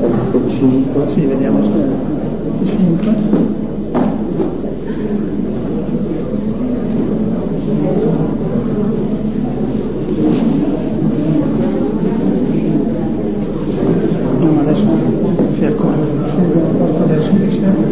F5. Sì, vediamo F5. No, adesso si accorge, porto adesso che siamo.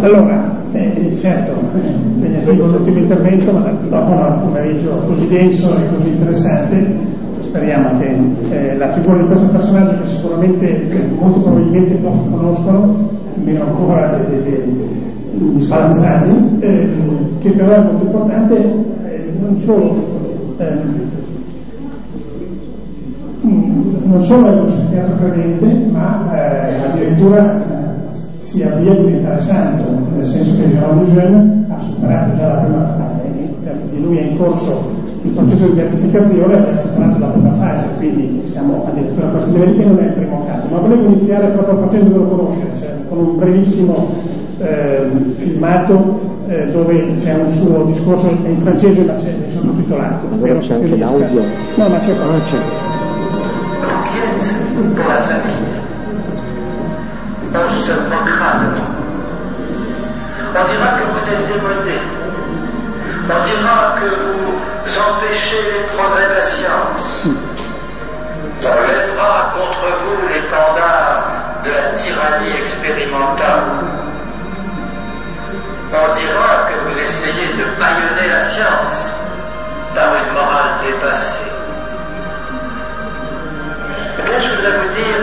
Allora, eh, certo, impegnativo l'ultimo intervento, ma dopo un pomeriggio così denso e così interessante, speriamo che eh, la figura di questo personaggio che sicuramente, che molto probabilmente pochi conoscono, meno ancora gli spalanzani, eh, che però è molto importante eh, non solo ehm, non solo è uno psichiatra credente, ma eh, addirittura si avvia a diventare santo, nel senso che Jérôme Lejeune ha superato già la prima fase, di lui è in corso il processo di beatificazione ha superato la prima fase, quindi siamo addirittura a livelli che non è il primo caso. Ma volevo iniziare proprio facendolo conoscere, cioè, con un brevissimo eh, filmato eh, dove c'è un suo discorso in francese ma c'è sottotitolato. Allora c'è anche l'audio. No, ma c'è qua. Ah, c'è. pour la famille. On se moquera de vous. On dira que vous êtes démodé. On dira que vous empêchez les progrès de la science. On lèvera contre vous l'étendard de la tyrannie expérimentale. On dira que vous essayez de bâillonner la science par une morale dépassée. Eh bien, je voudrais vous dire,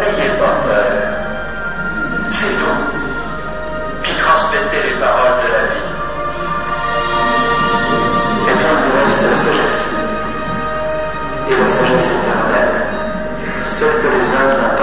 n'ayez pas peur. C'est vous qui transmettez les paroles de la vie. Eh bien, vous reste la sagesse. Et la sagesse éternelle, celle que les hommes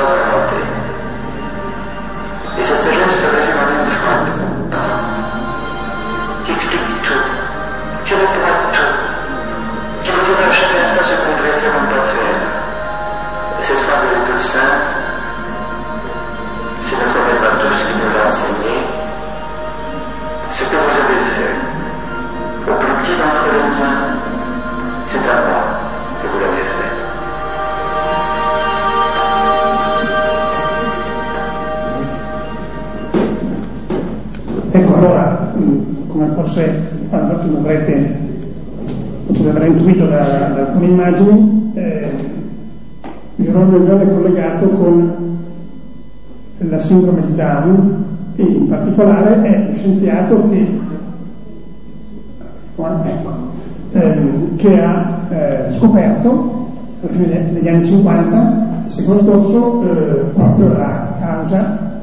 forse quando avrete, potete aver intuito da, alcune immagini, eh, Jerome Lejeune è collegato con la sindrome di Down e in particolare è lo scienziato che, ecco, ehm, che ha eh, scoperto degli anni 50, il secolo scorso, eh, proprio la causa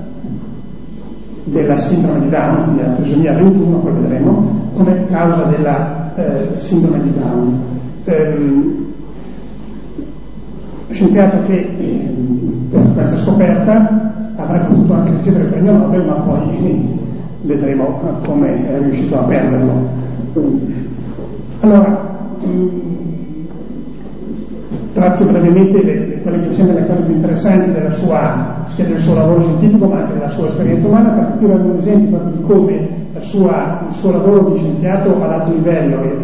della sindrome di Down, quindi la trisomia 21, poi vedremo, come causa della eh, sindrome di Down. Ehm, scienziato che eh, per questa scoperta avrebbe potuto anche ricevere il premio Nobel, ma poi eh, vedremo come è riuscito a perderlo. Allora, mh, tratto brevemente le, le, quelle che mi sembrano le cose più interessanti della sua, sia del suo lavoro scientifico ma anche della sua esperienza umana, per capire un esempio di come sua, il suo lavoro di scienziato ad alto livello e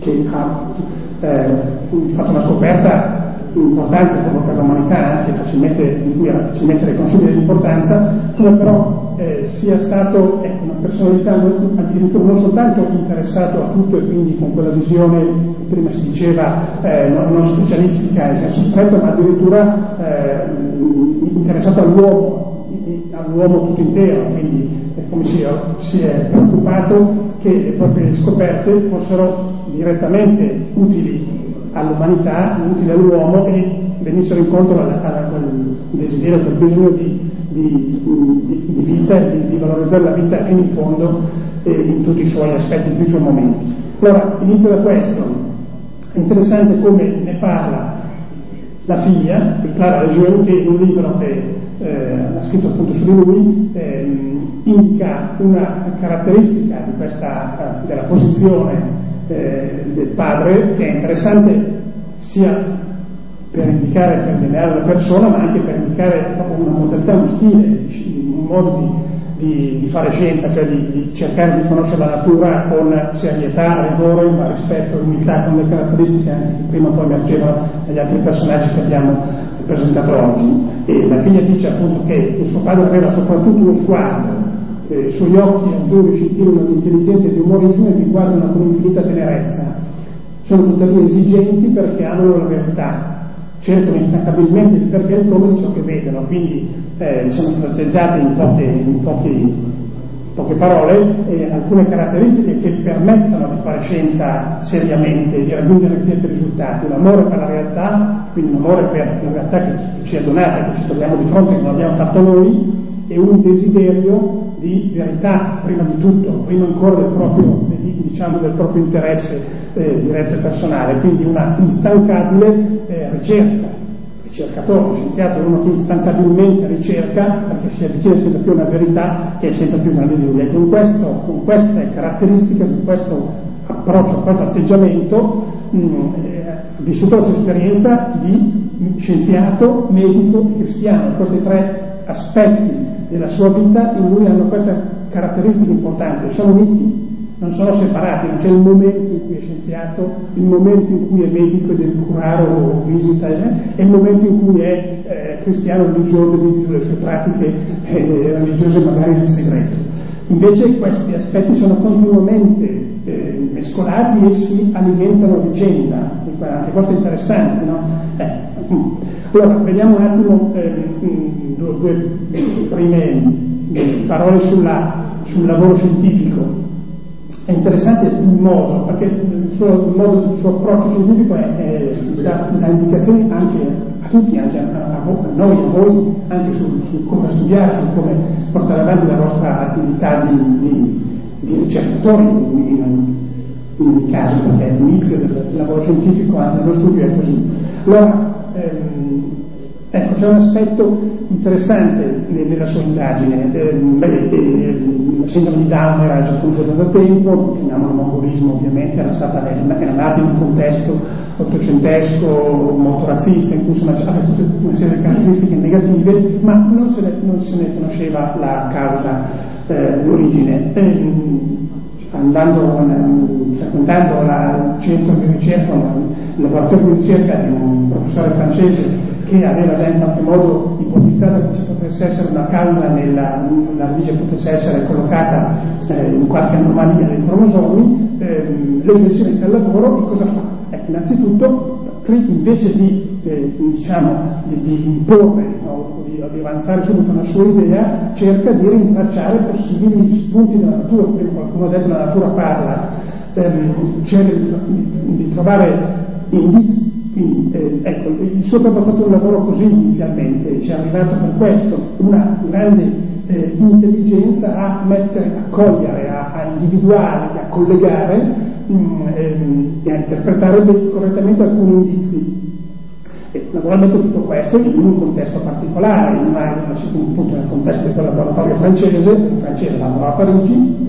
che ha eh, fatto una scoperta importante per l'umanità, anche facilmente, di cui era facilmente riconoscibile l'importanza, come però eh, sia stato ecco, una personalità addirittura non soltanto interessato a tutto e quindi con quella visione, prima si diceva, eh, non, non, specialistica in senso stretto, ma addirittura eh, interessato all'uomo, all'uomo tutto intero, quindi come si, si è preoccupato che le proprie scoperte fossero direttamente utili all'umanità, utili all'uomo e venissero incontro a, a, a quel desiderio, quel bisogno di, di, di, di vita, di, valorizzare la vita fino in fondo eh, in tutti i suoi aspetti, in tutti i suoi momenti. Allora, inizio da questo. È interessante come ne parla la figlia, Clara Lejeune, che in un libro che ha scritto appunto su di lui, eh, indica una caratteristica questa, della posizione eh, del padre che è interessante sia per indicare, per delineare la persona, ma anche per indicare una modalità, uno stile, un modo di, di fare scienza, cioè di, di, cercare di conoscere la natura con serietà, rigore, ma rispetto e umiltà, con le caratteristiche anche che prima o poi emergevano negli altri personaggi che abbiamo presentato oggi. E la figlia dice appunto che il suo padre aveva soprattutto uno sguardo, eh, i suoi occhi azzurri scintilano di intelligenza e di umorismo e mi guardano con infinita tenerezza. Sono tuttavia esigenti perché amano la verità cercano instancabilmente il perché e come di ciò che vedono, quindi eh, sono tratteggiate in poche, in poche, poche parole eh, alcune caratteristiche che permettono di fare scienza seriamente, di raggiungere certi risultati, un amore per la realtà, quindi un amore per la realtà che ci è donata, che ci troviamo di fronte, che non abbiamo fatto noi, e un desiderio di verità, prima di tutto, prima ancora del proprio, diciamo, del proprio interesse eh, diretto e personale, quindi una instancabile eh, ricerca. Ricercatore, scienziato uno che instancabilmente ricerca perché si avvicina sempre più a una verità che è sempre più grande di lui. E con, questo, con queste caratteristiche, con questo approccio, con questo atteggiamento, eh, ha vissuto la sua esperienza di scienziato, medico e cristiano, questi tre aspetti della sua vita in cui hanno queste caratteristiche importanti, sono uniti, non sono separati, non c'è il momento cui è scienziato, il momento in cui è medico e deve curare o visita, eh, e il momento in cui è eh, cristiano religioso e vive le sue pratiche eh, religiose magari nel segreto. Invece questi aspetti sono continuamente eh, mescolati e si alimentano a vicenda, anche questo è interessante, no? Eh, mm. Allora, vediamo un attimo eh, mm, due, due, prime parole sulla, sul lavoro scientifico. È interessante il modo, perché il suo, modo, il suo approccio scientifico è, è, dà, dà, indicazioni anche a tutti, anche a, a, a noi, a voi, anche su, su, come studiare, su come portare avanti la vostra attività di, di, di ricercatori, in ogni caso, perché l'inizio del lavoro scientifico, anche dello studio è così. Allora, ehm, ecco, c'è un aspetto interessante nella sua indagine. Beh, eh, la sindrome di Down era già conosciuta da tempo, chiamiamolo mongolismo ovviamente, era, stata, era in un contesto ottocentesco molto razzista, in cui aveva tutta una serie di caratteristiche negative, ma non se ne, non se ne conosceva la causa, eh, l'origine. Ehm, andando, frequentando il centro di ricerca, il laboratorio di ricerca di un professore francese che aveva già in qualche modo ipotizzato che ci potesse essere una causa nella, la radice potesse essere collocata eh, in qualche anomalia dei cromosomi, ehm, l'esercizio del lavoro e cosa fa? Ecco, innanzitutto invece di, eh, diciamo, di, di imporre o di, di, avanzare subito una sua idea, cerca di rintracciare possibili spunti della natura, prima qualcuno ha detto la natura parla, ehm, cerca di, di, trovare indizi. Quindi, eh, ecco, il suo proprio ha fatto un lavoro così inizialmente, ci è arrivato per questo, una grande eh, intelligenza a mettere, a cogliere, a, a individuare, a collegare Mm, ehm, e a interpretare correttamente alcuni indizi. E naturalmente tutto questo in un contesto particolare, in una, appunto nel contesto di quel laboratorio francese, il francese lavorava a Parigi,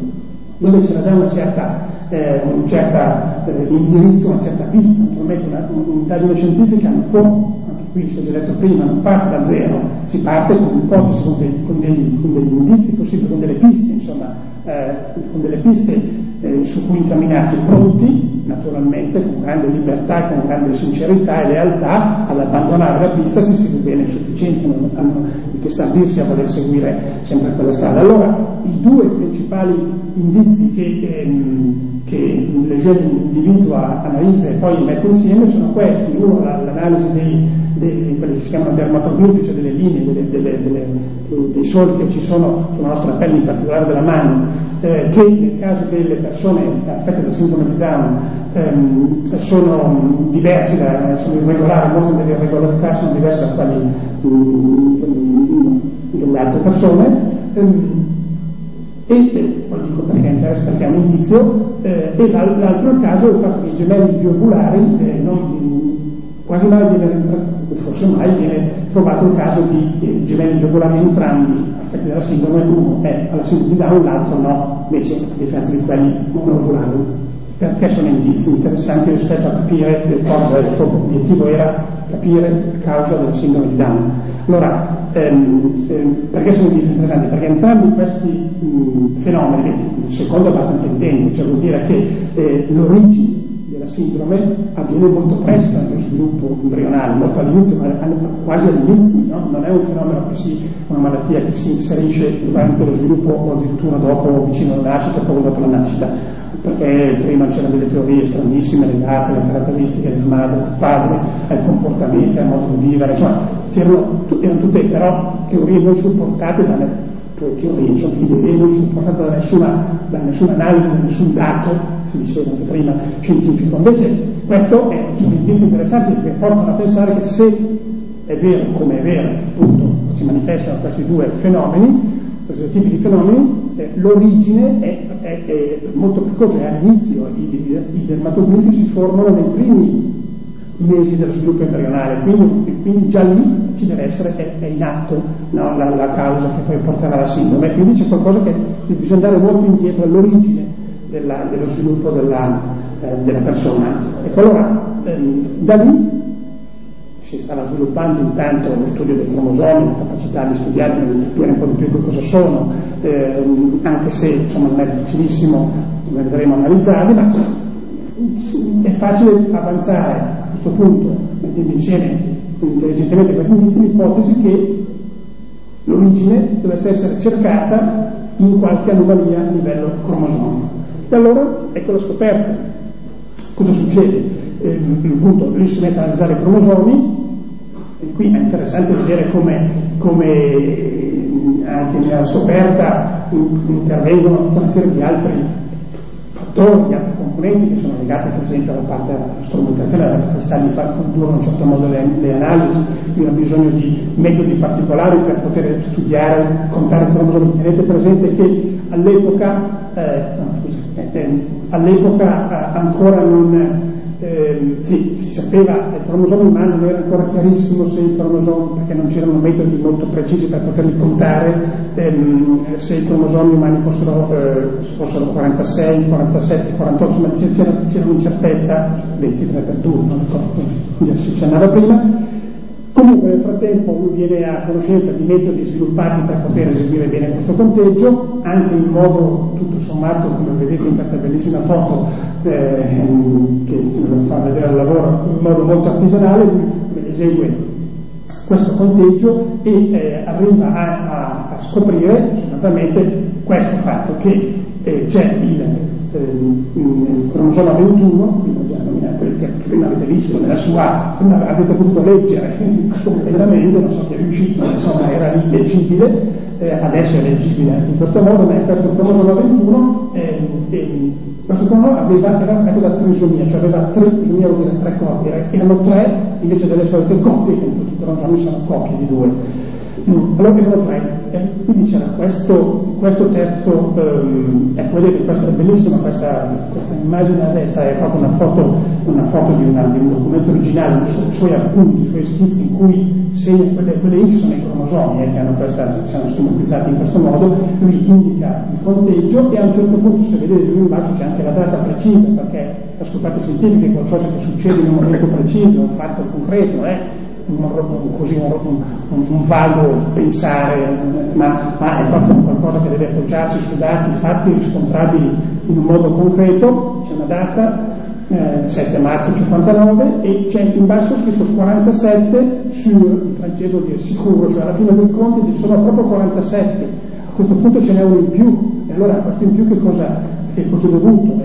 dove c'era già una certa, eh, un certa eh, indirizzo, una certa pista, naturalmente un'indagine scientifica non può, anche qui si è detto prima, non parte da zero, si parte con ipotesi, con con con degli indizi possibili, con delle piste, insomma, eh, con delle piste eh, su cui incamminarci pronti, naturalmente, con grande libertà, con grande sincerità e lealtà, ad abbandonare la pista se si ritiene sufficiente, non hanno che stabilirsi a voler seguire sempre quella strada. Allora, i due principali indizi che, ehm, che Lejeune individua, analizza e poi mette insieme sono questi. Uno, l'analisi dei, dei, quelli che si chiamano dermatoglifi, cioè delle linee, delle, delle, delle, dei solchi che ci sono sulla nostra pelle, in particolare della mano, eh, che nel caso delle persone affette da sindrome di Down ehm, sono diversi, da, sono irregolari, mostrano delle irregolarità, sono diverse da quelli mm, delle altre persone. Ehm, e poi dico perché perché è un indizio, eh, e l'altro caso è il fatto che i gemelli biovulari eh, non, quasi mai viene, forse mai viene trovato il caso di eh, gemelli biopolari entrambi affetti dalla sindrome, uno è alla sindrome di Down, l'altro no, invece a differenza di quelli monovolari. Perché sono indizi interessanti rispetto a capire il cosa, il suo obiettivo era capire la causa della sindrome di Down. Allora, ehm, ehm, perché sono indizi interessanti? Perché entrambi questi mh, fenomeni, il secondo è abbastanza intendo, cioè vuol dire che eh, l'origine della sindrome avviene molto presto nello sviluppo embrionale, molto all'inizio, ma quasi all'inizio, no? non è un fenomeno che si, una malattia che si inserisce durante lo sviluppo o addirittura dopo, vicino alla nascita, poco dopo la nascita, perché prima c'erano delle teorie stranissime legate alle caratteristiche del madre, del padre, ai comportamenti, al modo di vivere, insomma, c'erano, erano tutte però teorie non supportate dalle teorie, sono idee non supportate da nessuna, da nessuna analisi, da nessun dato, si diceva anche prima, scientifico. Invece questo è, sono indizi interessanti che portano a pensare che se è vero, come è vero, appunto, si manifestano questi due fenomeni, questi tipi di fenomeni, eh, l'origine è, è, è, molto precoce, è all'inizio, i, i, i dermatogliffi si formano nei primi mesi dello sviluppo embrionale, quindi, quindi, già lì ci deve essere, è, è in atto no, la, la, causa che poi porterà alla sindrome, quindi c'è qualcosa che bisogna andare molto indietro all'origine della, dello sviluppo della, eh, della, persona. Ecco allora, ehm, da lì si stava sviluppando intanto lo studio dei cromosomi, la capacità di studiare, di capire un po' di più che cosa sono, ehm, anche se insomma non è difficilissimo, come vedremo analizzarli, ma è facile avanzare questo punto, mettendo insieme intelligentemente questi indizi, l'ipotesi che l'origine dovesse essere cercata in qualche anomalia a livello cromosomico. E allora ecco la scoperta. Cosa succede? Eh, appunto, lui si mette a analizzare i cromosomi e qui è interessante vedere come, come anche nella scoperta intervengono una serie di altri fattori, di altri componenti che sono legati per esempio alla parte della strumentazione, alla capacità di far condurre in un certo modo le, le analisi, quindi ha bisogno di metodi particolari per poter studiare, contare cromosomi. Tenete presente che all'epoca, eh, no, scusa, eh, eh all'epoca eh, ancora non eh, sì, si sapeva, il cromosoma umano non era ancora chiarissimo se il cromosoma, perché non c'erano metodi molto precisi per poterli contare, ehm, se i cromosomi umani fossero, eh, fossero 46, 47, 48, insomma c'era, c'era un'incertezza, 23 per 2, non ricordo, si accennava prima, Comunque nel frattempo lui viene a conoscenza di metodi sviluppati per poter eseguire bene questo conteggio, anche in modo tutto sommato, come vedete in questa bellissima foto eh, che fa vedere il lavoro, in modo molto artigianale, lui esegue questo conteggio e eh, arriva a, a, a, scoprire sostanzialmente questo fatto che eh, c'è il il cromosoma 21, quindi già nominato il che prima avete visto nella sua, prima avete potuto leggere completamente, non so chi è riuscito, insomma era lì leggibile, eh, adesso è leggibile anche in questo modo, ma questo cromosoma 21 eh, eh, questo cromosoma aveva, era da trisomia, cioè aveva trisomia vuol dire tre coppie, erano tre invece delle solite coppie, che tutti i cromosomi sono coppie di due. Allora erano tre, e quindi c'era questo, questo terzo, ehm, ecco vedete questa è bellissima questa, questa, immagine a destra è proprio una foto, una foto di, una, di, un documento originale, i suoi appunti, i suoi schizzi in cui segna quelle, quelle X sono i cromosomi eh, che hanno questa, sono schematizzati in questo modo, lui indica il conteggio e a un certo punto se vedete lui in basso c'è anche la data precisa perché la scoperta scientifica è qualcosa che succede in un momento preciso, un fatto concreto, eh, un, così un, un, vago pensare, ma, ma, è proprio qualcosa che deve appoggiarsi su dati fatti riscontrabili in un modo concreto, c'è una data, eh, 7 marzo 59, e c'è in basso scritto 47 sul francese dire sicuro, cioè alla fine dei conti ci sono proprio 47, a questo punto ce n'è uno in più, e allora questo in più che cosa, che cosa è dovuto?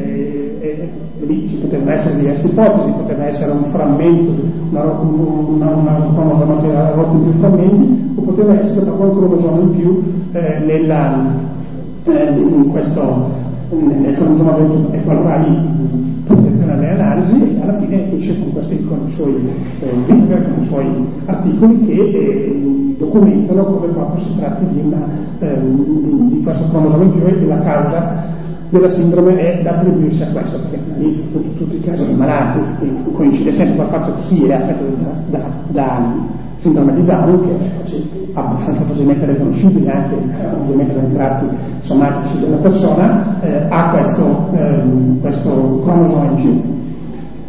E, e, e lì ci potevano essere diverse ipotesi, poteva essere un frammento, una, una, una, un cromosoma che era rotto in più frammenti, o poteva essere proprio un cromosoma in più eh, nella, eh, in questo, nel cromosoma 21. Ecco, allora lì protezione alle analisi e alla fine esce con, questi, con i suoi eh, paper, con i suoi articoli che eh, documentano come proprio si tratti di, una, eh, di, di questo cromosoma in più e la causa della sindrome è da attribuirsi a questo, perché all'inizio tutti, tutti i casi di malati coincide sempre col fatto che sì, è affetto da, da, da sindrome di Down, che è abbastanza facilmente riconoscibile anche ovviamente dai tratti somatici della persona, eh, ha questo, ehm, questo cromosomo in più.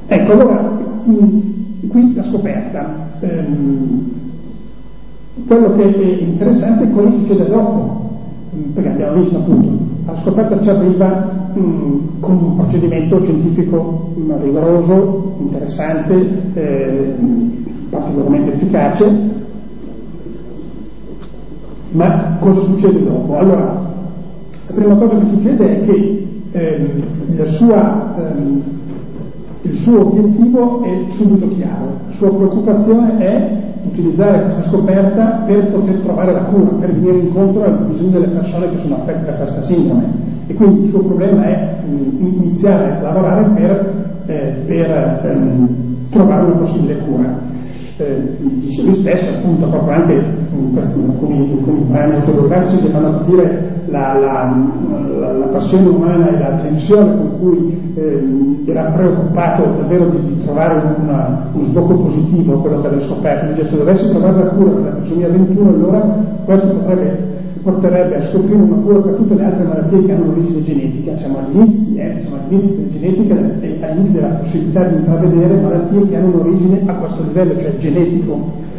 Ecco, allora, qui la scoperta. Ehm, quello che è interessante è cosa succede dopo, perché abbiamo visto appunto, la scoperta ci arriva mh, con un procedimento scientifico rigoroso, interessante, eh, particolarmente efficace, ma cosa succede dopo? Allora, la prima cosa che succede è che la sua ehm, il suo obiettivo è subito chiaro, la sua preoccupazione è utilizzare questa scoperta per poter trovare la cura, per venire incontro al bisogno delle persone che sono affette da questa sindrome. E quindi il suo problema è iniziare a lavorare per, eh, per ehm, trovare una possibile cura. Eh, dice lui stesso, appunto, proprio anche in, questi, alcuni, in alcuni brani autobiografici che fanno capire la, la, la, passione umana e la tensione con cui eh, era preoccupato davvero di, di trovare una, uno sbocco positivo quello che aveva scoperto. Dice, se dovessi trovare la cura per la trisomia 21, allora questo potrebbe, porterebbe a scoprire una cura per tutte le altre malattie che hanno origine genetica. Siamo agli inizi, eh, siamo agli inizi della genetica e agli inizi della possibilità di intravedere malattie che hanno un'origine a questo livello, cioè genetico.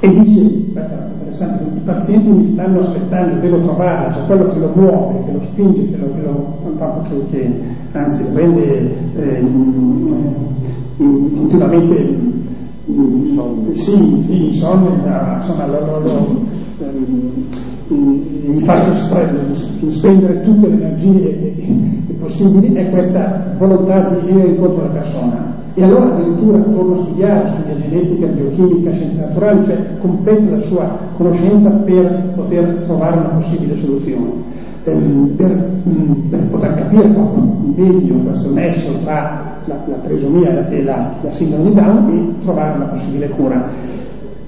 E dice, questo è interessante, i pazienti mi stanno aspettando, devo trovarla, cioè quello che lo muove, che lo spinge, che lo, che lo che, che anzi lo rende eh, continuamente in, sì, sì, insonnia, insomma, lo, lo, lo, mi fa spendere tutte le energie possibili è questa volontà di venire incontro alla persona e allora addirittura torna a studiare, studia genetica, biochimica, scienze naturali, cioè completa la sua conoscenza per poter trovare una possibile soluzione, ehm, per, mh, mm, per, poter capire meglio questo nesso tra la, la trisomia e la, la sindrome di Down e trovare una possibile cura.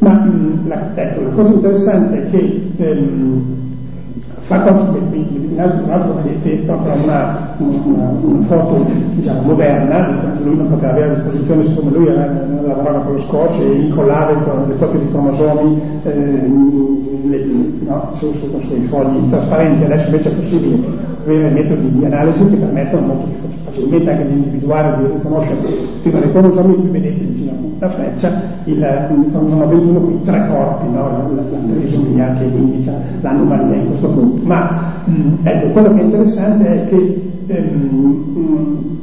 Ma la, ecco, la cosa interessante è che ehm, fa conto che vedete proprio una, una, una, foto diciamo, moderna, di quando lui non poteva avere a disposizione, siccome lui era, lavorava con lo scotch e incollava le copie di cromosomi eh, le, no, su, su, sui fogli trasparenti, adesso invece è possibile avere metodi di analisi che permettono molto facilmente anche di individuare, di riconoscere tutti i vari cromosomi, qui vedete vicino a freccia il, cromosoma 21 qui tre corpi, no? la, trisomia che indica l'anomalia in questo punto. Ma mm, ecco, quello che è interessante è che ehm,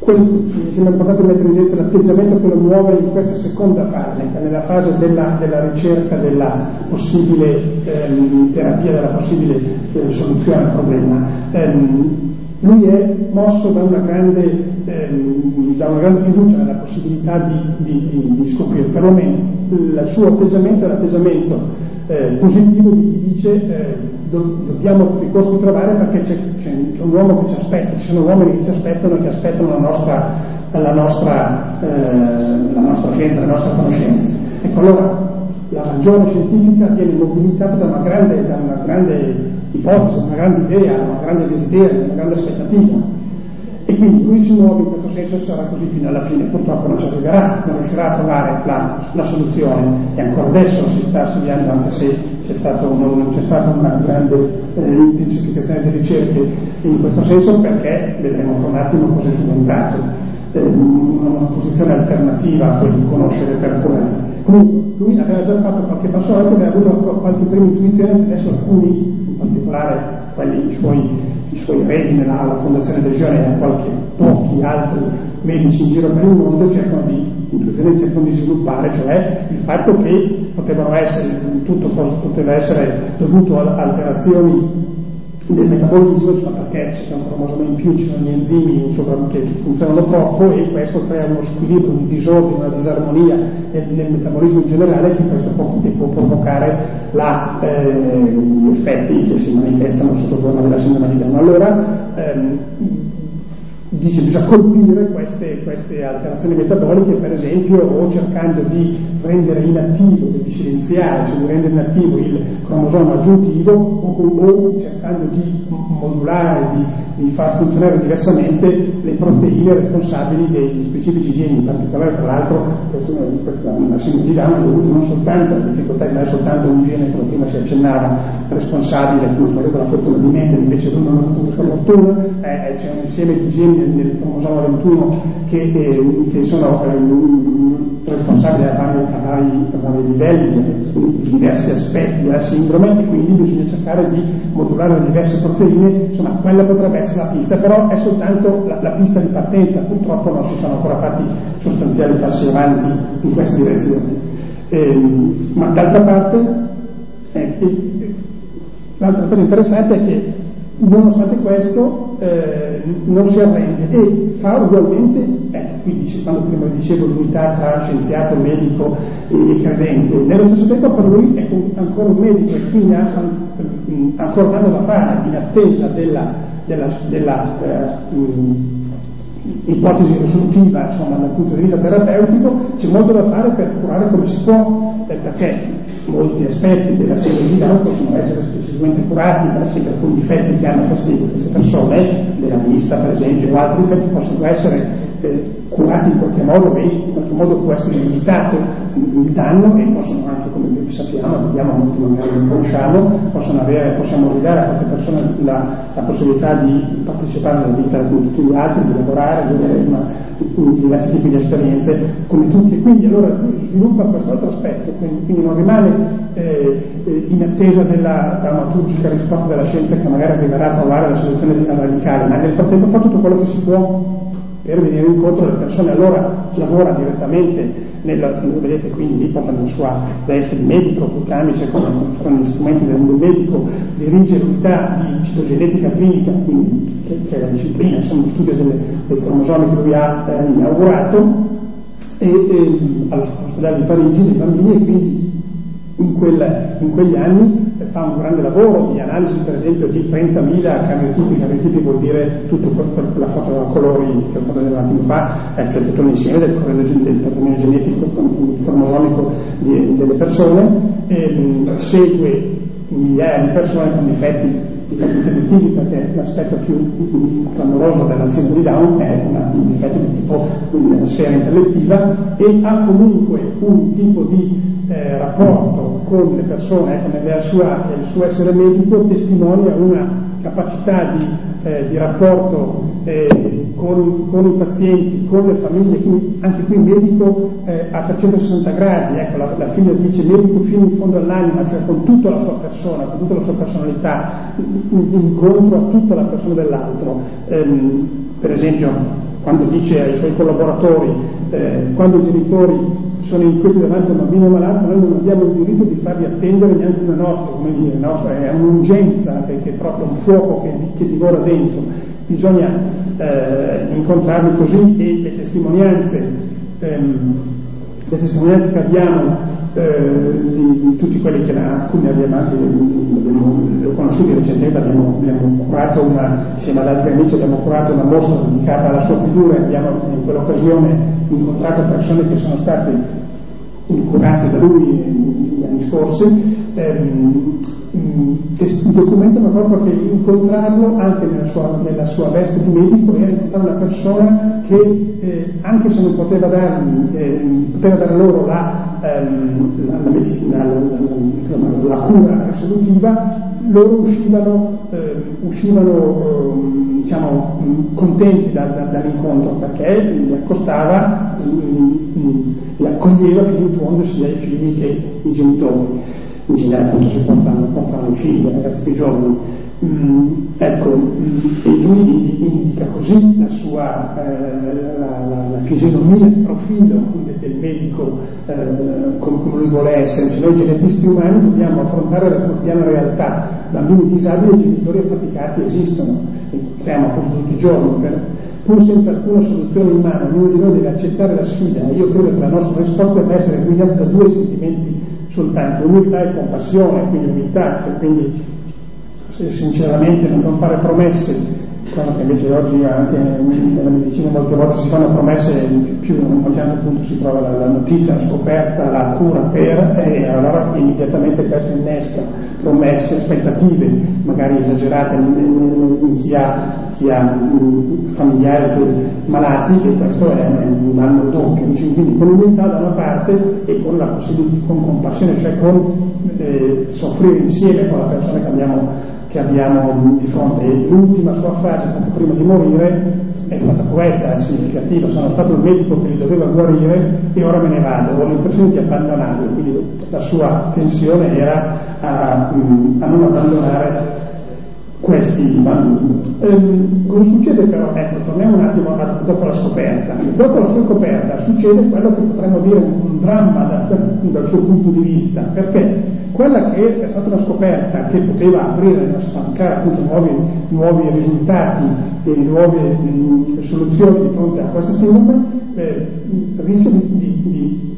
quel, mi sembra importante mettere in evidenza l'atteggiamento che lo muove in questa seconda fase, nella fase della, della ricerca della possibile ehm, terapia, della possibile eh, soluzione al problema. Ehm, lui è mosso da una grande, ehm, da una grande fiducia nella possibilità di, di, di, di, scoprire, perlomeno il suo atteggiamento è l'atteggiamento eh, positivo di chi dice eh, do, dobbiamo a tutti i costi trovare perché c'è, c'è, c'è, un uomo che ci aspetta, ci sono uomini che ci aspettano e che aspettano la nostra, la nostra, eh, la nostra scienza, la nostra conoscenza. Ecco allora la ragione scientifica viene mobilitata da una grande, da una grande ipotesi, una grande idea, una grande desiderio, una grande aspettativa. E quindi lui si muove in questo senso e sarà così fino alla fine, purtroppo non ci arriverà, non riuscirà a trovare la, la soluzione e ancora adesso si sta studiando anche se c'è stato, non c'è stata una grande eh, intensificazione delle ricerche in questo senso perché vedremo fra un attimo cosa è subentrato, eh, una posizione alternativa a quella di conoscere per curare. Comunque lui aveva già fatto qualche passo avanti, aveva avuto qualche prima intuizione, adesso alcuni particolare quelli, i, suoi, i suoi eredi nella Fondazione Genere e qualche pochi altri medici in giro per il mondo cercano di cercano di sviluppare, cioè il fatto che potevano essere, tutto poteva essere dovuto ad alterazioni del metabolismo, cioè perché c'è un cromosoma in più, ci sono gli enzimi che funzionano troppo e questo crea uno squilibrio, un disordine, una disarmonia nel, nel metabolismo in generale che questo può, può provocare la, eh, gli effetti che si manifestano sotto forma della sindrome di Down. Allora, ehm, dice bisogna colpire queste, queste, alterazioni metaboliche, per esempio, o cercando di rendere inattivo, di silenziare, cioè di rendere inattivo il cromosoma aggiuntivo, o, o cercando di modulare, di, di, far funzionare diversamente le proteine responsabili degli specifici geni, in particolare tra l'altro questa è una sindrome di Down dovuta non soltanto alla difficoltà di è soltanto un gene, come prima si accennava, responsabile appunto della fortuna di mente, invece non ha avuto questa fortuna, eh, c'è un insieme di geni nel cromosoma 21 che, eh, che sono eh, responsabili a vari, a, vari, a vari, livelli, di diversi aspetti della sindrome e quindi bisogna cercare di modulare le diverse proteine, insomma quella potrebbe essere la pista, però è soltanto la, la pista di partenza, purtroppo non si sono ancora fatti sostanziali passi avanti in questa direzione. Eh, ma d'altra parte, eh, l'altra cosa interessante è che nonostante questo eh, non si arrende. E fa ugualmente, ecco qui dice, quando prima dicevo l'unità tra scienziato, medico e credente, nello stesso tempo per lui è ancora un medico e quindi ha ancora un anno da fare in attesa della, della, della eh, ipotesi risolutiva insomma, dal punto di vista terapeutico, c'è molto da fare per curare come si può, eh, perché molti aspetti della Down possono essere specificamente curati, esempio alcuni difetti che hanno queste persone, della vista per esempio, o altri difetti possono essere eh, curati in qualche modo e in qualche modo può essere limitato il danno e possono anche, come sappiamo, vediamo molti magari non conosciamo, possono avere, possiamo ridare a queste persone la, la possibilità di partecipare alla vita di tutti gli altri, di lavorare, di avere una, diversi tipi di esperienze come tutti. E quindi allora sviluppa questo altro aspetto, quindi, quindi non rimane eh, eh in attesa della drammaturgica risposta della scienza che magari arriverà a trovare la soluzione radicale, ma nel frattempo fa tutto quello che si può per venire incontro alle persone, allora lavora direttamente, nella, vedete quindi lì nella sua veste di medico, con camice, con, con gli strumenti del, del medico, dirige l'unità di citogenetica clinica, quindi, che, che, è la disciplina, insomma, lo studio delle, dei cromosomi che lui ha eh, inaugurato, e, e all'ospedale di Parigi dei bambini e quindi in, quel, in, quegli anni fa un grande lavoro di analisi per esempio di 30.000 cariotipi, cariotipi vuol dire tutto quella foto a colori che ho fatto un attimo fa, eh, cioè tutto l'insieme del, del patrimonio genetico cromosomico delle persone, e, segue migliaia di persone con difetti difetti intellettivi perché l'aspetto più clamoroso della sindrome di Down è una, un difetto di tipo una sfera intellettiva e ha comunque un tipo di eh, rapporto con le persone, ecco, nel suo, nel suo essere medico testimonia una capacità di, eh, di rapporto eh, con, con, i pazienti, con le famiglie, quindi anche qui medico eh, a 360 gradi, ecco, la, la, figlia dice medico fino in fondo all'anima, cioè con tutta la sua persona, con tutta la sua personalità, incontro a tutta la persona dell'altro. Ehm, per esempio, quando dice ai suoi collaboratori, eh, quando i genitori sono inquieti davanti a un bambino malato, noi non abbiamo il diritto di farli attendere neanche una notte, come dire, no? è un'urgenza perché è proprio un fuoco che, che divora dentro, bisogna eh, incontrarli così e le testimonianze, ehm, le testimonianze che abbiamo eh, di, di, tutti quelli che alcuni abbiamo anche abbiamo, conosciuti recentemente, abbiamo, abbiamo, curato una, insieme ad altri amici abbiamo curato una mostra dedicata alla sua figura e abbiamo in quell'occasione incontrato persone che sono state curate da lui negli anni scorsi, ehm, che documentano proprio che incontrarlo anche nella sua, nella sua veste di medico era incontrare una persona che eh, anche se non poteva dargli, eh, poteva dare loro la, ehm, la, la, la cura risolutiva, loro uscivano, eh, uscivano ehm, diciamo, contenti da, da, dall'incontro perché li accostava, li accoglieva fino in fondo sia i figli che i genitori. In genere appunto si portano, portano i figli, i ragazzi più giovani. Mm, ecco, mm, e lui indica così la sua eh, la, la, la, fisionomia, il profilo del medico eh, come, lui vuole essere. Cioè, noi genetisti umani dobbiamo affrontare la quotidiana realtà. Bambini disabili e genitori affaticati esistono, e incontriamo appunto tutti i giorni. Per, pur senza alcuna soluzione in mano, ognuno di noi deve accettare la sfida e io credo che la nostra risposta deve essere guidata da due sentimenti soltanto, umiltà e compassione, quindi umiltà, cioè quindi sinceramente non fare promesse cosa che invece oggi anche nella medicina molte volte si fanno promesse più a certo punto si trova la, la notizia, la scoperta, la cura per e allora immediatamente questo innesca promesse, aspettative magari esagerate in chi ha, chi ha familiari malati e questo è un danno doppio, quindi con l'umiltà da una parte e con la possibilità, con compassione, cioè con eh, soffrire insieme con la persona che abbiamo che abbiamo di fronte. L'ultima sua frase, poco prima di morire, è stata questa, è significativa, sono stato il medico che li doveva guarire e ora me ne vado, ho l'impressione di abbandonarli, quindi la sua tensione era a, a non abbandonare questi bambini. Ehm, cosa succede però? Ecco, torniamo un attimo a, dopo la scoperta. Dopo la sua scoperta succede quello che potremmo dire un dramma da, dal suo punto di vista, perché quella che è stata una scoperta che poteva aprire, spancare appunto nuovi, nuovi risultati e nuove mh, soluzioni di fronte a questa sindrome, eh, rischia di, di,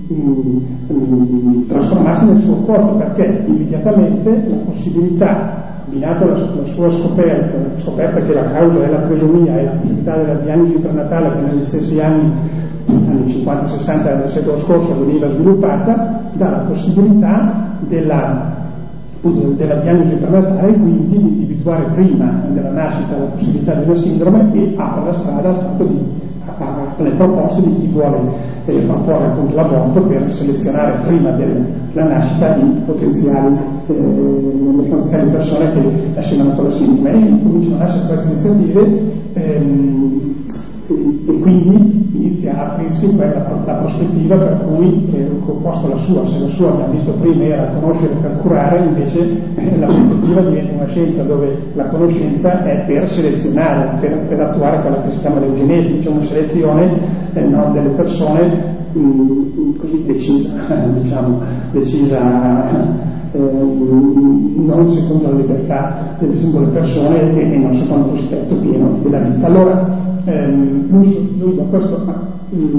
di mh, mh, trasformarsi nel suo opposto, perché immediatamente la possibilità abbinato alla, alla sua scoperta, scoperta che la causa è la presomia e la possibilità della diagnosi prenatale che negli stessi anni, anni 50-60 del secolo scorso veniva sviluppata, dà la possibilità della, della diagnosi prenatale e quindi di individuare prima della nascita la possibilità della sindrome e apre la strada al fatto di alle proposte di chi vuole eh, fuori appunto l'aborto per selezionare prima della nascita i potenziali, eh, potenziali persone che nascevano con la sindrome e cominciano a nascere queste iniziative ehm, e, quindi inizia a aprirsi quella la prospettiva per cui eh, ho posto la sua, se la sua abbiamo visto prima era conoscere per curare, invece eh, la prospettiva diventa una scienza dove la conoscenza è per selezionare, per, per attuare quella che si chiama l'eugenetica, cioè una selezione eh, no, delle persone mh, mm, così decisa, diciamo, decisa eh, non secondo la libertà delle singole persone e, e non secondo il rispetto pieno della vita. Allora, ehm, lui, lui, da questo, mh,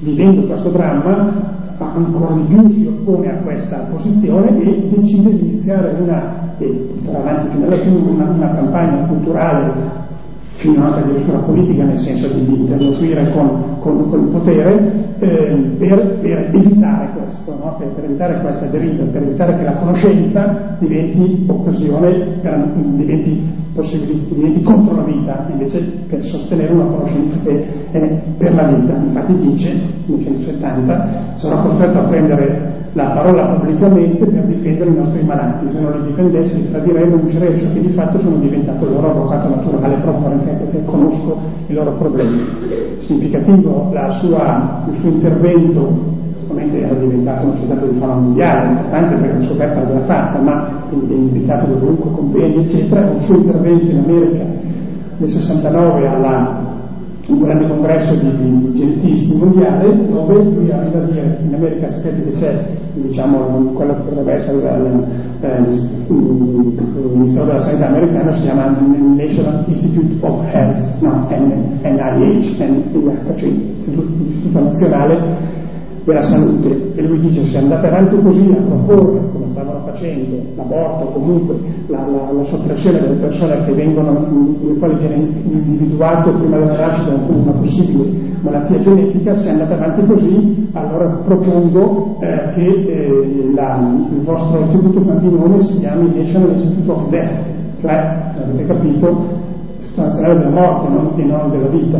vivendo questo dramma ancora di più si oppone a questa posizione e decide di iniziare una, e avanti alla fine, una, una campagna culturale fino anche addirittura politica nel senso di, interloquire con, con, con, il potere eh, per, per, evitare questo, no? per, per, evitare questa deriva, per evitare che la conoscenza diventi occasione, per, diventi, diventi contro la vita, invece per sostenere una conoscenza che è per la vita. Infatti dice, 1970, sarò costretto a prendere la parola pubblicamente per difendere i nostri malati, se non li difendessi li tradirei un ciò che di fatto sono diventato il loro avvocato naturale proprio perché conosco i loro problemi. Significativo sua, il suo intervento ovviamente era diventato un cittadino di fama mondiale, importante perché la scoperta l'aveva fatta, ma quindi è invitato da dovunque compendi, eccetera, il suo intervento in America nel 69 alla un grande congresso di, di, genetisti mondiale dove lui arriva a dire in America sapete che c'è diciamo quello che dovrebbe essere il, il Ministero della Sanità americano si chiama National Institute of Health no, NIH cioè l'Istituto Nazionale della salute e lui dice se andate avanti così a proporre come stavano facendo l'aborto comunque la, la, la soppressione delle persone che vengono le quali viene individuato prima della nascita una possibile malattia genetica se andate avanti così allora propongo eh, che eh, la, il vostro istituto campinone si chiami National Institute of Death cioè avete capito nazionale della morte non, e non della vita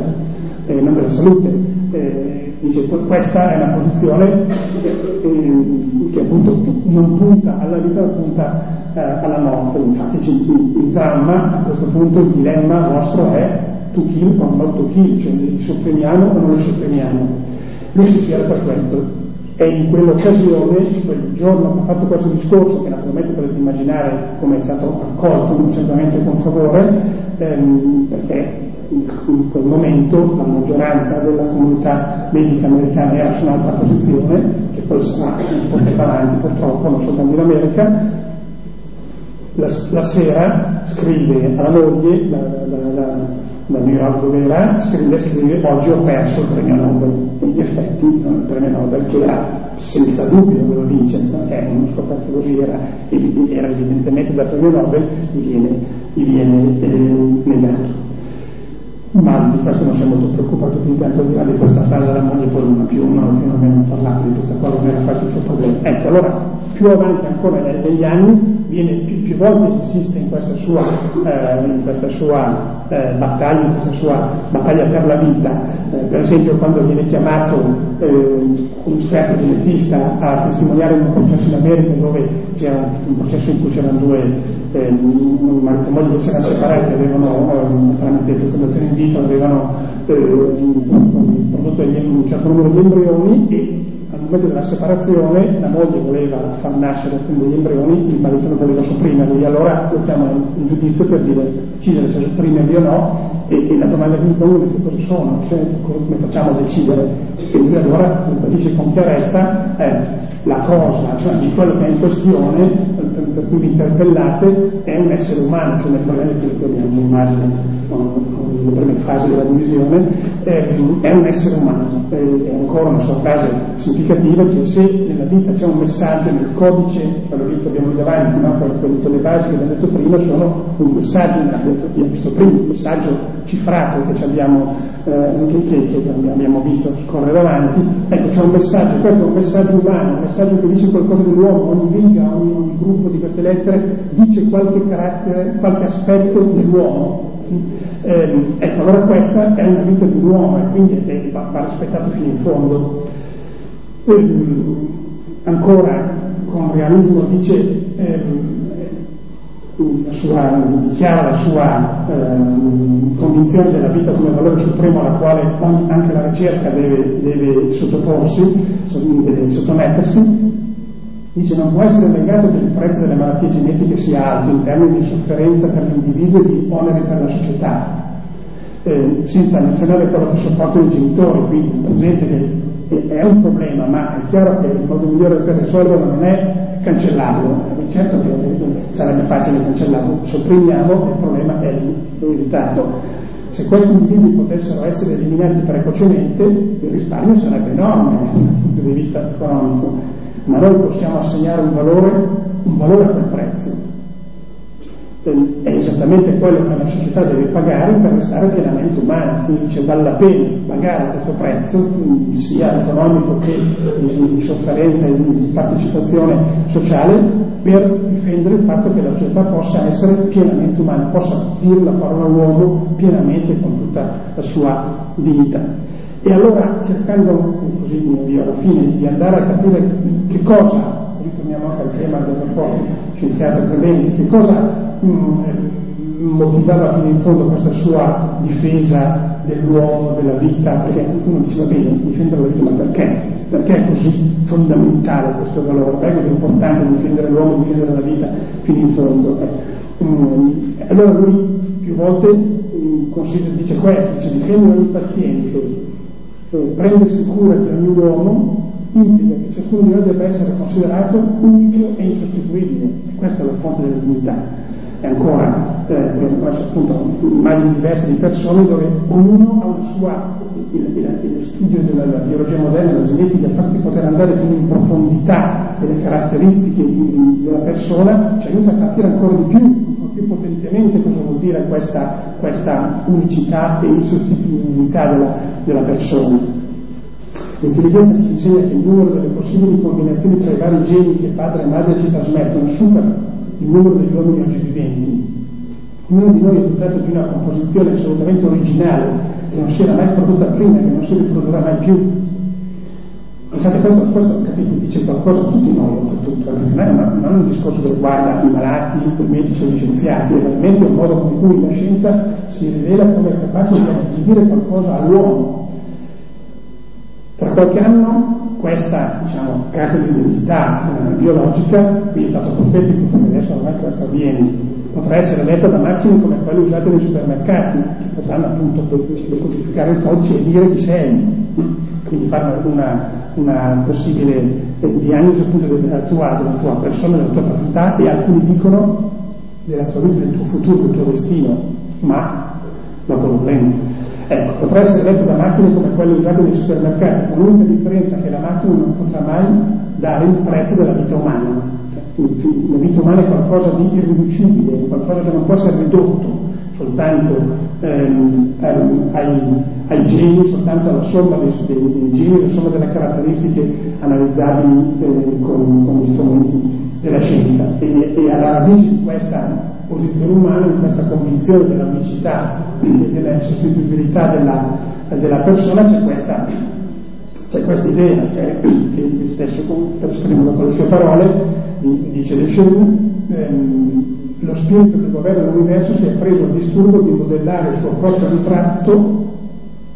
e non della salute eh, Dice, questa è una posizione eh, che appunto non punta alla vita, ma punta eh, alla morte. Infatti il, il, dramma, a questo punto il dilemma nostro è to kill o not to kill, cioè li sopprimiamo o non li sopprimiamo. Lui si schiera per questo. E in quell'occasione, in quel giorno che ha fatto questo discorso, che naturalmente potete immaginare come è stato accolto certamente con favore, ehm, perché in quel momento la maggioranza della comunità medica americana era su un'altra posizione, che poi sarà portata avanti purtroppo non soltanto in America. La, la sera scrive alla moglie, la, la, la, la New York dove era, scrive, scrive oggi ho perso il premio Nobel. E in effetti il premio Nobel che era senza dubbio ve lo dice, perché non scoperto così era, era evidentemente dal premio Nobel, gli viene, gli viene eh, negato. Ma di questo non siamo molto preoccupati tutti in tempo di là di questa frase la moglie poi non ha più, non, non abbiamo parlato di questa cosa, non era questo il suo problema. Ecco, allora più avanti ancora negli anni viene più, più volte insiste in questa sua, eh, in questa sua eh, battaglia, in questa sua battaglia per la vita. Eh, per esempio quando viene chiamato eh, un esperto genetista a testimoniare un processo in America dove c'era un processo in cui c'erano due eh, marito e moglie che si erano separati, avevano eh, tramite fecondazione in vitro, avevano eh, prodotto un certo numero di embrioni e al momento della separazione la moglie voleva far nascere degli embrioni, il marito non voleva sopprimerli, allora lo chiamano in giudizio per dire decidere se sopprimerli o no e, e la domanda che mi pongo è che cosa sono, cioè, come facciamo a decidere? E lui allora dice con chiarezza eh, la cosa, cioè di quello che è in questione, per, cui vi interpellate, è un essere umano, cioè nel problema che abbiamo immagine le prime fasi della divisione, è un essere umano. È ancora una sua frase significativa che se nella vita c'è un messaggio nel codice, quello lì che abbiamo lì davanti, no? quello, le basi che abbiamo detto prima, sono un messaggio, abbiamo visto prima, un messaggio cifrato che, abbiamo, eh, che, che, abbiamo visto scorrere davanti, ecco c'è un messaggio, questo è un messaggio umano, un messaggio che dice qualcosa dell'uomo, ogni riga, ogni, ogni gruppo di queste lettere dice qualche carattere, qualche aspetto dell'uomo eh, ecco, allora questa è una vita di un uomo e quindi è, va, va, rispettato fino in fondo. Eh, ancora con realismo dice, eh, sua, dichiara la sua ehm, convinzione della vita come valore supremo alla quale anche la ricerca deve, deve sottoporsi, deve sottomettersi, Dice non può essere negato che il prezzo delle malattie genetiche sia alto in termini di sofferenza per l'individuo e di oneri per la società, eh, senza menzionare quello che sopportano i genitori, quindi presente che è un problema, ma è chiaro che il modo migliore per risolverlo non è cancellarlo, eh, certo che sarebbe facile cancellarlo, sopprimiamo il problema è evitato. Se questi individui potessero essere eliminati precocemente, il risparmio sarebbe enorme dal punto di vista economico ma noi possiamo assegnare un valore, un valore a quel prezzo. È esattamente quello che la società deve pagare per restare pienamente umana, quindi dice vale la pena pagare questo prezzo, sia economico che di, sofferenza e di partecipazione sociale, per difendere il fatto che la società possa essere pienamente umana, possa dire la parola uomo pienamente con tutta la sua dignità. E allora cercando, così mi alla fine, di andare a capire che cosa, così torniamo anche al tema del rapporto scienziato-credenti, che cosa mh, mm, motivava fino in fondo questa sua difesa dell'uomo, della vita, perché uno diceva bene, difendere la vita, ma perché? Perché è così fondamentale questo valore? Perché è importante difendere l'uomo, difendere la vita fino in fondo? Eh. Mm, allora lui più volte mh, mm, dice questo, dice difendere il paziente eh, prendersi cura di ogni uomo implica che ciascuno di noi debba essere considerato unico e insostituibile. E questa è la fonte della dignità. E ancora, eh, appunto, immagini diverse di persone dove ognuno ha una sua, il, il, il studio della, biologia moderna, della genetica, il fatto di poter andare più in profondità delle caratteristiche di, di, della persona ci aiuta a capire ancora di più, più potentemente cosa vuol dire questa, questa unicità e insostituibilità della, della persona. L'intelligenza ci insegna che il numero delle possibili combinazioni tra i vari geni che padre e madre ci trasmettono supera il numero degli uomini oggi viventi. Ognuno di noi è dotato di una composizione assolutamente originale, che non si era mai prodotta prima e che non si riprodurrà mai più. Pensate, questo, questo capite, dice qualcosa a tutti noi, oltretutto, non è, non è un discorso che riguarda i malati, i medici o gli scienziati, è veramente un modo con cui la scienza si rivela come capace di dire qualcosa all'uomo, tra qualche anno questa diciamo, carta di identità eh, biologica, qui è stato profetico perché adesso ormai questo avviene, potrà essere letta da macchine come quelle usate nei supermercati, che potranno appunto decodificare il codice e dire chi sei, quindi fare una, una possibile eh, diagnosi appunto della tua, della tua persona, della tua proprietà e alcuni dicono della tua vita, del tuo futuro, del tuo destino, ma dopo lo vedremo. Ecco, potrà essere letto da macchine come quelle usate nei supermercati, con l'unica differenza che la macchina non potrà mai dare il prezzo della vita umana. La vita umana è qualcosa di irriducibile, qualcosa che non può essere ridotto, soltanto ehm, ai, ai, geni, soltanto alla somma dei, dei, dei geni, alla somma delle caratteristiche analizzabili eh, con, con, gli strumenti della scienza. E, e alla radice di questa posizione umana, di questa convinzione della unicità e della sostituibilità della, della persona, c'è questa, c'è questa idea, cioè, che lui stesso, esprimerlo con le sue parole, dice De Schön, ehm, lo spirito che governa l'universo si è preso il disturbo di modellare il suo proprio ritratto,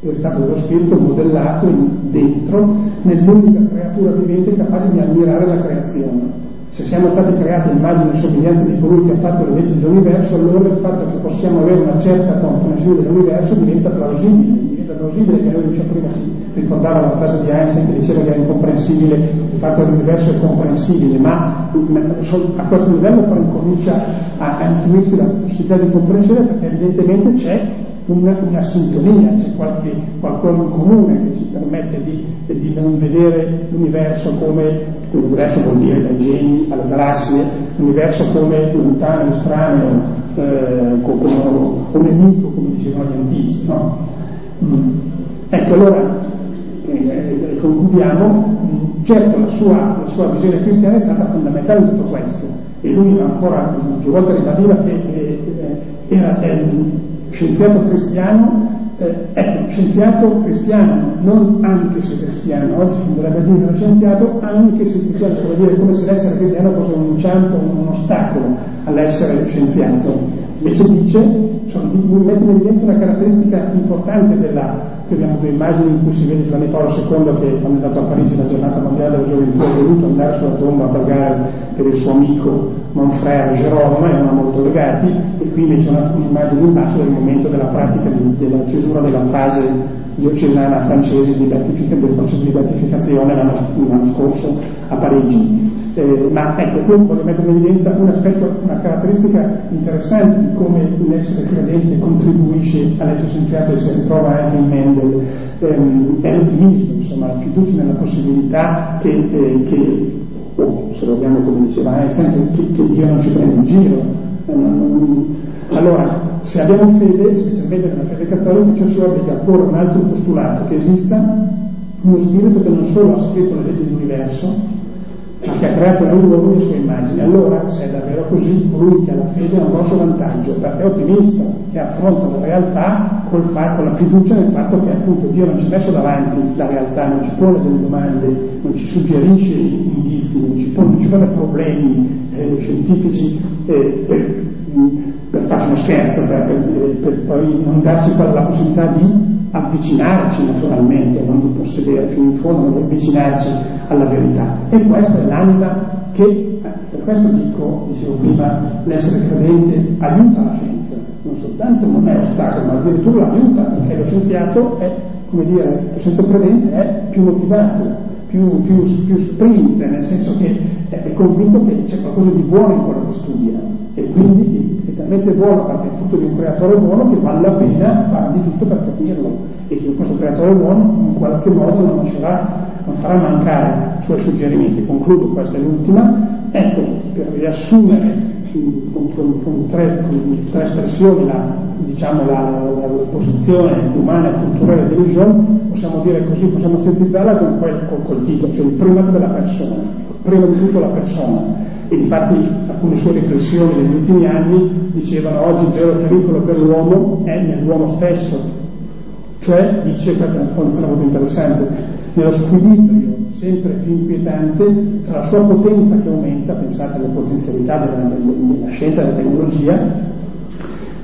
il ritratto dello spirito modellato in, dentro, nell'unica creatura vivente capace di ammirare la creazione. Se siamo stati creati immagine e somiglianza di colui che ha fatto le leggi dell'universo, allora il fatto che possiamo avere una certa comprensione dell'universo diventa plausibile, diventa plausibile che noi diciamo prima si ricordava la frase di Einstein che diceva che è incomprensibile, il fatto che l'universo è comprensibile, ma a questo livello poi incomincia a, a la possibilità di comprensione perché evidentemente c'è una, una sintonia, c'è qualche, qualcosa in comune che ci permette di, di non vedere l'universo come l'universo vuol dire dai geni alle galassie, l'universo come lontano, estraneo, eh, come un nemico, come dicevano gli antichi. No? Mm. Ecco, allora eh, concludiamo, certo la sua, la sua, visione cristiana è stata fondamentale in tutto questo e lui ancora più volte ribadiva che eh, era scienziato cristiano, eh, ecco, scienziato cristiano, non anche se cristiano, oggi si dovrebbe dire scienziato anche se cristiano, come dire come se l'essere cristiano fosse un inciampo, un ostacolo all'essere scienziato. Invece dice, insomma, mette in evidenza una caratteristica importante della, qui abbiamo due immagini in cui si vede Giovanni Paolo II che quando è andato a Parigi la giornata mondiale della gioventù ha voluto andare sulla tomba a pregare per il suo amico Monfrère Gerolamo, erano molto legati e qui invece una, un'immagine in basso del momento della pratica di, della chiusura della fase diocesana francese di del processo di beatificazione l'anno, l'anno scorso a Parigi. Eh, ma ecco, qui voglio mettere in evidenza un aspetto, una caratteristica interessante di come l'essere credente contribuisce all'essere scienziato e si ritrova anche in Mendel, ehm, è l'ottimismo, insomma, la fiducia nella possibilità che, eh, che oh, se lo vogliamo come diceva Einstein, che, che Dio non ci prende in giro. Allora, se abbiamo fede, specialmente nella fede cattolica, ciò ci obbliga a porre un altro postulato, che esista uno spirito che non solo ha scritto le leggi dell'universo, che ha creato nell'uomo le sue immagini. Allora, se è davvero così, colui che ha la fede ha un grosso vantaggio, perché è ottimista, che affronta la realtà con la fiducia nel fatto che appunto Dio non ci ha messo davanti la realtà, non ci pone delle domande, non ci suggerisce indizi, non ci pone, non ci pone problemi eh, scientifici eh, per, per, fare uno scherzo, per, per, per, poi non darci la possibilità di avvicinarci naturalmente, non di possedere fino in fondo, ma di avvicinarci alla verità. E questa è l'anima che, eh, per questo dico, dicevo prima, l'essere credente aiuta la scienza, non soltanto non è ostacolo, ma addirittura l'aiuta, perché lo scienziato è, come dire, lo scienziato credente è più motivato, più, più, più sprint, nel senso che è convinto che c'è qualcosa di buono in quello che studia e quindi è talmente buono perché è frutto di un creatore buono che vale la pena fare di tutto per capirlo e che questo creatore buono in qualche modo non, lascerà, non farà mancare i suoi suggerimenti. Concludo, questa è l'ultima. Ecco, per riassumere con, con, con, tre, con tre, espressioni la, diciamo, la, la, la, posizione umana e culturale di religione, possiamo dire così, possiamo sintetizzarla con quel, con quel titolo, cioè il primato della persona, prima di tutto la persona. E infatti alcune sue riflessioni negli ultimi anni dicevano oggi il vero pericolo per l'uomo è nell'uomo stesso, cioè dice, questa è una condizione molto interessante, nello squilibrio sempre più inquietante tra la sua potenza che aumenta, pensate alle potenzialità della, della scienza e della tecnologia,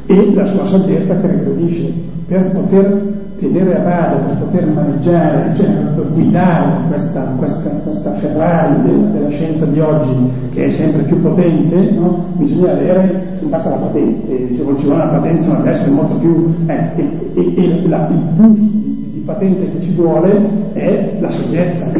e la sua saggezza che regredisce. Per poter tenere a bada, per poter maneggiare, cioè per guidare questa, questa, questa Ferrari della, della, scienza di oggi che è sempre più potente, no? bisogna avere, non basta la patente, ci vuole una patente, ma deve essere molto più, eh, e, e, e la, il plus di, di patente che ci vuole è la saggezza,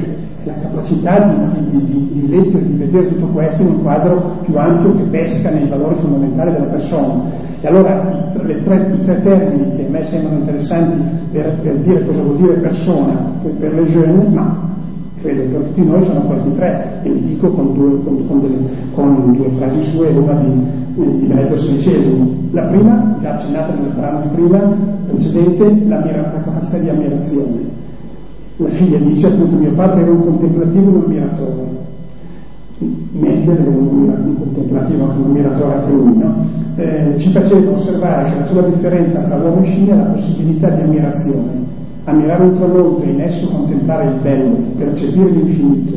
la capacità di, di, di, di, leggere, di vedere tutto questo in un quadro più ampio che pesca nei valori fondamentali della persona. E allora i tre, i tre termini che a me sembrano interessanti per, per, dire cosa vuol dire persona per le jeune, ma credo per tutti noi sono questi tre, e li dico con due, con, con delle, con due frasi sue, una di di Benedetto XVI. La prima, già accennata nel brano di prima, precedente, la, la capacità di ammirazione. La figlia dice appunto mio padre era un contemplativo e un ammiratore. Mendel era un, contemplativo, anche un ammiratore anche lui, no? eh, ci faceva osservare che la sola differenza tra l'uomo e scimmia è la possibilità di ammirazione. Ammirare un tramonto e in esso contemplare il bello, percepire l'infinito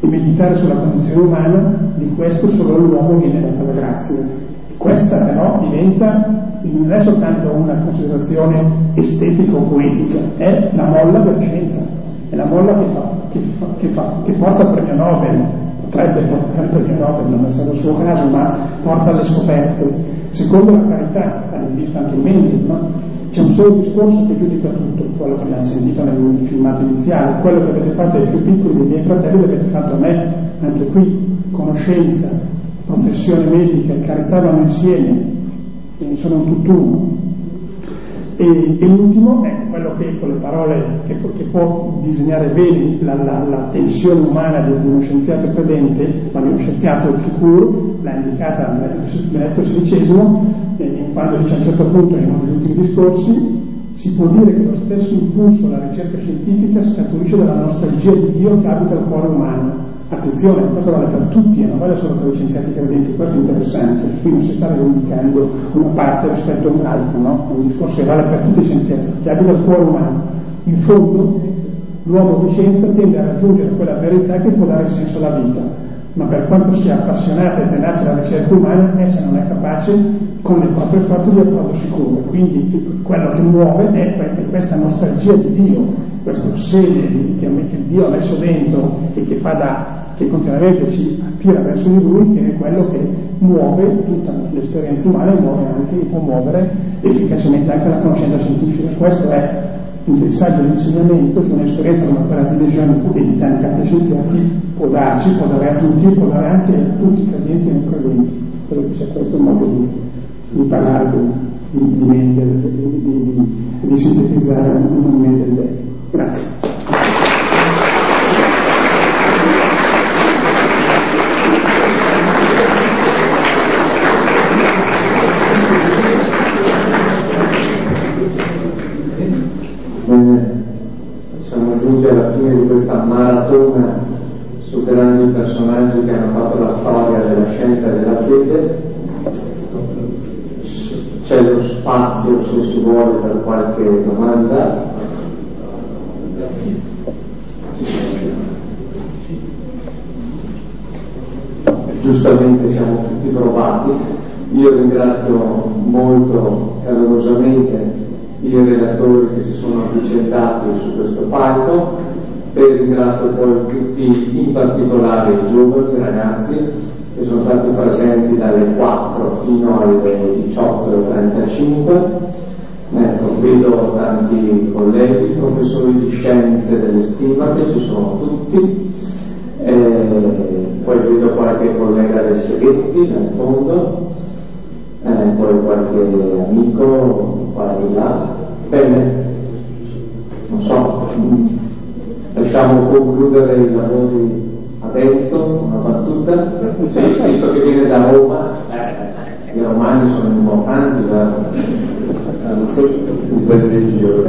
e meditare sulla condizione umana, di questo solo all'uomo viene data la grazia. Questa però diventa non è soltanto una considerazione estetica o poetica, è la molla della scienza, è la molla che, fa, che, fa, che, fa, che porta al premio Nobel, potrebbe portare il premio Nobel, non è stato il suo caso, ma porta alle scoperte, secondo la carità, avete visto anche in no? C'è un solo discorso che giudica tutto, quello che abbiamo sentito nel filmato iniziale, quello che avete fatto ai più piccoli dei miei fratelli l'avete fatto a me, anche qui, conoscenza, professione medica e carità vanno insieme, quindi sono un tutt'uno. E, e, l'ultimo è quello che con le parole che, che può disegnare bene la, la, la, tensione umana di, uno scienziato credente, ma di uno scienziato Ficur, l'ha indicata Benedetto XVI, eh, quando dice a un certo punto in uno degli ultimi discorsi, si può dire che lo stesso impulso alla ricerca scientifica scaturisce dalla nostalgia di Dio che abita il cuore umano Attenzione, questo vale per tutti e non vale solo per i scienziati credenti, questo è interessante, qui non si sta rivendicando una parte rispetto a un'altra, no? Un discorso che vale per tutti i scienziati, che abita il cuore umano. In fondo l'uomo di scienza tende a raggiungere quella verità che può dare senso alla vita, ma per quanto sia appassionata e tenace la ricerca umana, essa non è capace con le proprie forze di approdo sicuro. Quindi quello che muove è questa nostalgia di Dio, questo seme che, Dio ha messo dentro e che fa da che continuamente ci attira verso di lui, che è quello che muove tutta l'esperienza umana e muove anche, può muovere efficacemente anche la conoscenza scientifica. Questo è il messaggio di insegnamento che un'esperienza come quella di Legione e di tanti altri scienziati può darci, può dare a tutti, può dare anche a tutti i credenti e non credenti. Credo che sia questo il modo di, di parlare di, di, di, di, sintetizzare un Mendel. Grazie. Di questa maratona su grandi personaggi che hanno fatto la storia della scienza e della fede. C'è lo spazio, se si vuole, per qualche domanda. Giustamente siamo tutti provati. Io ringrazio molto calorosamente i relatori che si sono avvicendati su questo palco e ringrazio poi tutti, in particolare i giovani, ragazzi che sono stati presenti dalle 4 fino alle 18.35. Ecco, vedo tanti colleghi, professori di scienze delle stimate, ci sono tutti. E poi vedo qualche collega del Seghetti nel fondo eh, poi qualche amico qua e là. Bene, non so, lasciamo concludere i lavori adesso, una battuta, sì, visto che viene da Roma, eh, i romani sono importanti, vero? dipende il giro.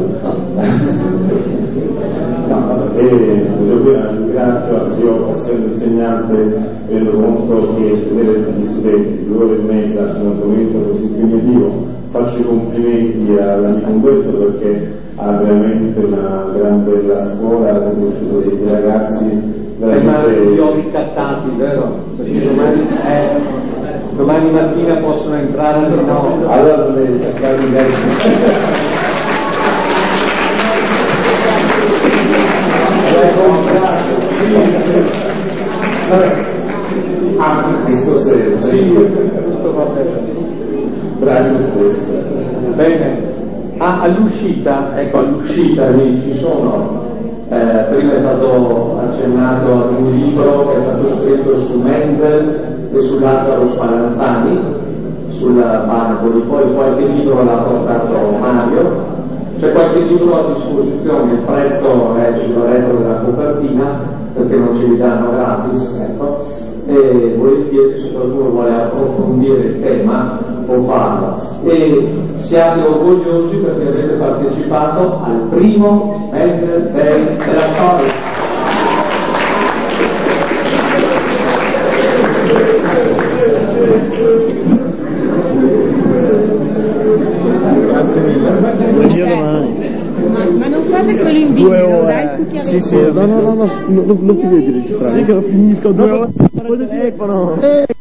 No, e io ringrazio, anzi io essendo insegnante rendo conto che tenere gli studenti due ore e mezza su un argomento così impegnativo faccio i complimenti all'amico Umberto perché ha veramente una gran bella scuola, ha conosciuto dei ragazzi veramente... li ho ricattati, vero? Perché domani, eh, domani mattina possono entrare alle 9. Allora dovrei cercare di Ah, questo senso. Sì, tutto va bene. Bravi stesso. Bene. Ah, all'uscita, ecco, all'uscita ci sono eh, prima è stato accennato ad un libro che è stato scritto su Mendel e su Lazzaro Spallanzani, sul Barcoli, poi qualche libro l'ha portato Mario, c'è qualche libro a disposizione, il prezzo è sulla retro della copertina perché non ce li danno gratis, ecco. e volentieri se qualcuno vuole approfondire il tema farlo. E siate orgogliosi perché avete partecipato al primo Mental Day della storia. Grazie mille. Ma non fate che ve lo invito, Due ore. dai Sì, sì, no, no, no, no, non, finite di registrare. Sì, che lo finisco due ore. Poi telefono.